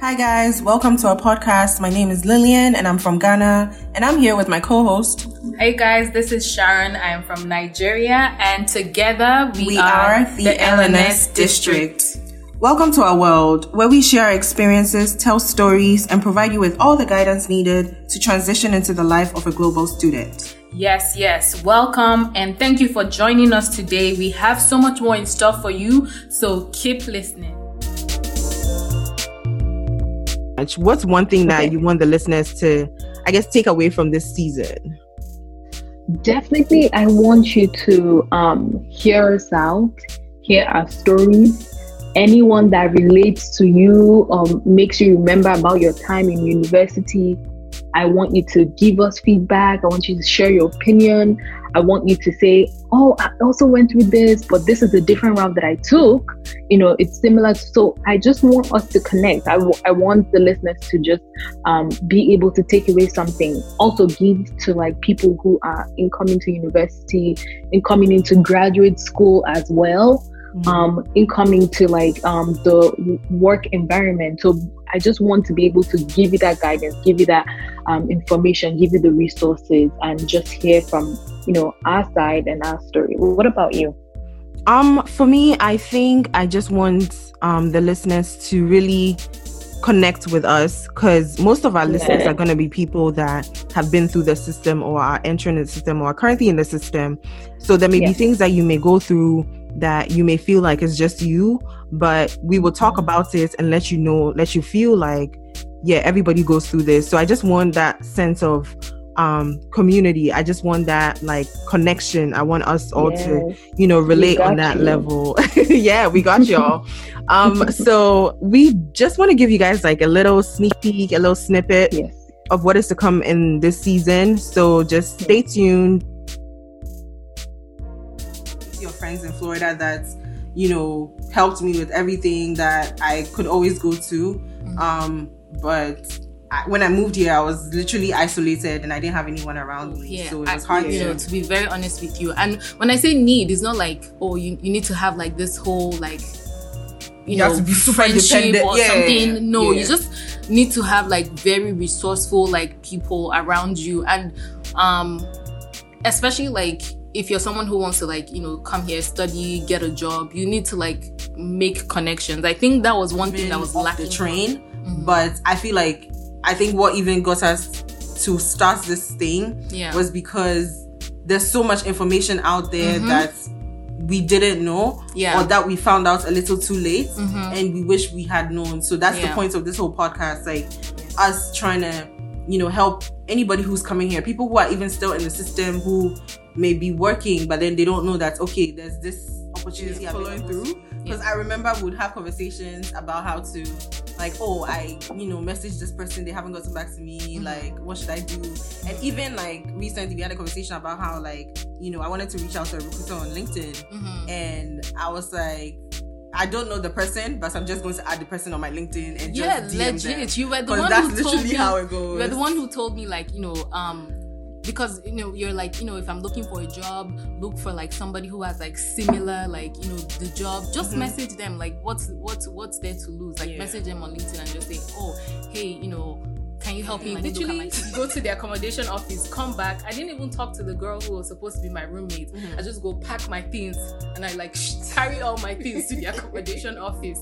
Hi, guys. Welcome to our podcast. My name is Lillian and I'm from Ghana, and I'm here with my co host. Hey, guys. This is Sharon. I am from Nigeria, and together we, We are, are the LNS District. Welcome to our world where we share our experiences, tell stories, and provide you with all the guidance needed to transition into the life of a global student. Yes, yes. Welcome, and thank you for joining us today. We have so much more in store for you, so keep listening. What's one thing that you want the listeners to, I guess, take away from this season? Definitely, I want you to um, hear us out, hear our stories. Anyone that relates to you, um, makes you remember about your time in university. I want you to give us feedback. I want you to share your opinion. I want you to say, Oh, I also went through this, but this is a different route that I took. You know, it's similar. So I just want us to connect. I, w- I want the listeners to just um, be able to take away something. Also, give to like people who are incoming to university, incoming into graduate school as well um, incoming to like um, the work environment. So I just want to be able to give you that guidance, give you that um, information, give you the resources, and just hear from you know our side and our story. What about you? Um, for me, I think I just want um the listeners to really connect with us because most of our listeners Yeah. are going to be people that have been through the system or are entering the system or are currently in the system. So there may Yeah. be things that you may go through that you may feel like it's just you, but we will talk about it and let you know, let you feel like, yeah, everybody goes through this. So I just want that sense of um community. I just want that like connection. I want us all to you know relate on that you. level yeah we got y'all um so we just want to give you guys like a little sneak peek a little snippet Yes. of what is to come in this season so just stay tuned friends in florida that you know helped me with everything that i could always go to um but I, when I moved here, I was literally isolated and I didn't have anyone around me, so it I- was hard you to. know, to be very honest with you. And when I say need, it's not like oh, you, you need to have like this whole like you, You know have to be super friendship independent. or Yeah, something. No, yeah. you just need to have like very resourceful like people around you, and um, especially like if you're someone who wants to like you know come here study get a job you need to like make connections i think that was one thing that was lacking the train Mhm. but i feel like i think what even got us to start this thing yeah was because there's so much information out there Mhm. that we didn't know Yeah. or that we found out a little too late Mhm. and we wish we had known so that's the point of this whole podcast like us trying to you know help anybody who's coming here people who are even still in the system who may be working but then they don't know that okay there's this opportunity Yeah, following through. Because I remember we would have conversations about how to like oh I you know message this person they haven't gotten back to me Mhm. like what should I do? And even like recently we had a conversation about how like you know I wanted to reach out to a recruiter on LinkedIn. Mhm. and I was like I don't know the person but I'm just going to add the person on my LinkedIn and yeah just DM legit. them. You were the one that's who told literally me. how it goes. you were the one who told me like you know um because you know you're like you know if i'm looking for a job look for like somebody who has like similar like you know the job. Just Mhm. message them like what's what's what's there to lose? Like Yeah. message them on linkedin and just say oh hey you know can you help me? Like, literally go to the accommodation office come back. I didn't even talk to the girl who was supposed to be my roommate. Mhm. i just go pack my things and i like carry all my things to the accommodation office.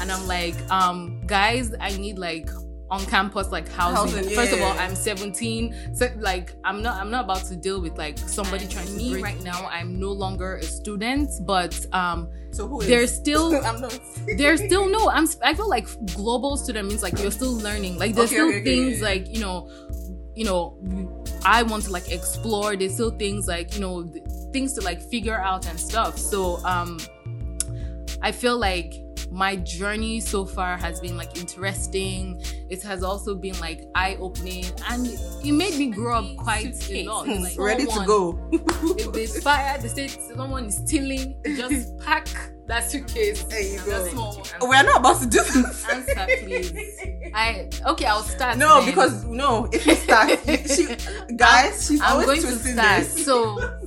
And i'm like um guys i need like on campus like housing, Housing, first of all i'm 17 so like i'm not i'm not about to deal with like somebody And trying to me me right now i'm no longer a student but um so who is? there's still I'm not there's still no i'm i feel like global student means like you're still learning. Like there's Okay, still okay, okay, things yeah, yeah. like you know you know i want to like explore. There's still things like you know th- things to like figure out and stuff. So um i feel like my journey so far has been like interesting it has also been like eye-opening and it made me grow up quite a lot like ready to go if there's fire they say someone is stealing just pack that suitcase There you go. small oh, we're not about to do this Answer, please. I okay. I'll start. No, then. because no, if you start, she, guys, she's I'm always going to start. this. So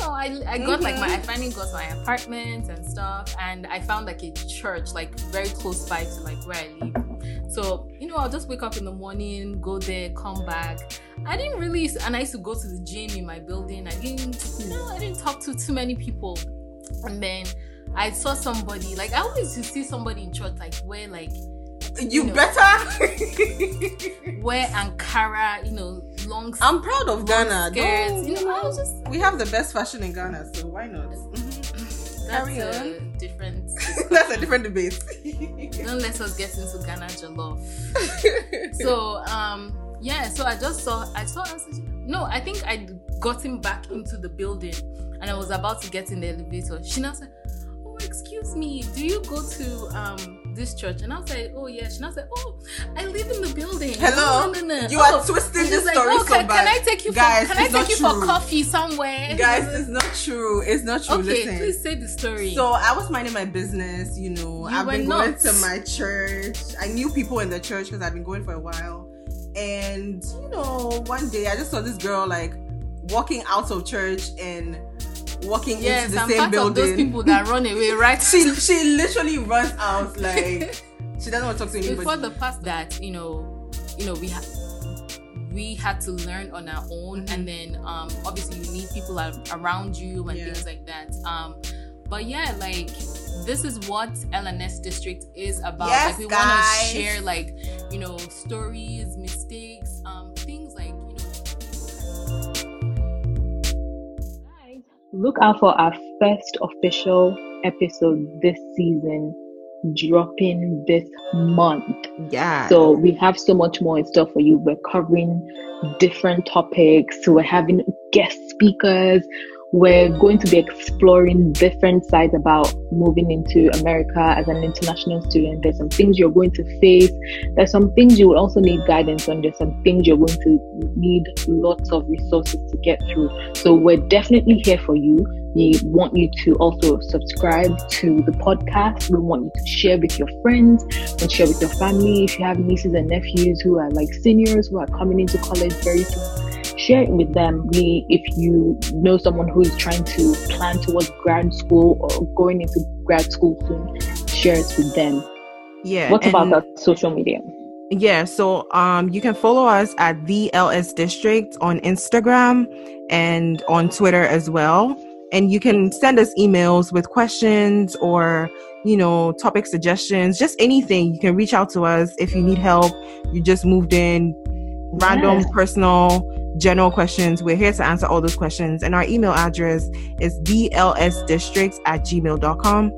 know, I you I, got like my, I mm-hmm. finally got my apartment and stuff, and I found like a church like very close by to like where I live. So, you know, I'll just wake up in the morning, go there, come back. I didn't really, and I used to go to the gym in my building. I didn't, you know, I didn't talk to too many people. And then I saw somebody, like, I always used to see somebody in church, like, wear like You know. better. wear Ankara, you know, long I'm proud of Ghana. skirts. No, You know, I was just we have the best fashion in Ghana, so why not? that's Carry a different. That's a different debate. Don't let us get into Ghana jollof. So um yeah, so I just saw I saw I no, I think I'd gotten back into the building and I was about to get in the elevator. She now said, Oh, excuse me, do you go to um this church? And I was like, Oh yeah. She now said, Oh, I live in the building. Hello? No, no, no. You oh. are twisting this like, story oh, so can, bad. can I take you Guys, for can I take you for coffee somewhere? Guys, it's not true. It's not true. okay, Listen. please say the story. So I was minding my business, you know. You I've been going not. to my church. I knew people in the church because I've been going for a while. And you know, one day I just saw this girl like walking out of church and walking yes, into the I'm same part building. of those people that run away, right? she she literally runs out like she doesn't want to talk to anybody. before the past that you know you know we had we had to learn on our own Mhm. and then um obviously you need people ar- around you and Yeah. things like that um but yeah like this is what LNS district is about Yes, like we want to share like you know stories mistakes um things Look out for our first official episode this season dropping this month. yeah. So we have so much more in store for you. We're covering different topics. So we're having guest speakers. We're going to be exploring different sides about moving into America as an international student. There's some things you're going to face. There's some things you will also need guidance on. There's some things you're going to need lots of resources to get through. So we're definitely here for you. We want you to also subscribe to the podcast. We want you to share with your friends and share with your family. If you have nieces and nephews who are like seniors who are coming into college very soon, share it with them. We, if you know someone who is trying to plan towards grad school or going into grad school soon, share it with them. yeah. What about that social media? Yeah, so um you can follow us at the LS District on Instagram and on Twitter as well. And you can send us emails with questions or, you know, topic suggestions, just anything. You can reach out to us if you need help. You just moved in, random, Yes. personal, general questions. We're here to answer all those questions. And our email address is thelsdistricts at gmail.com.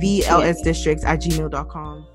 VLSdistricts at gmail.com.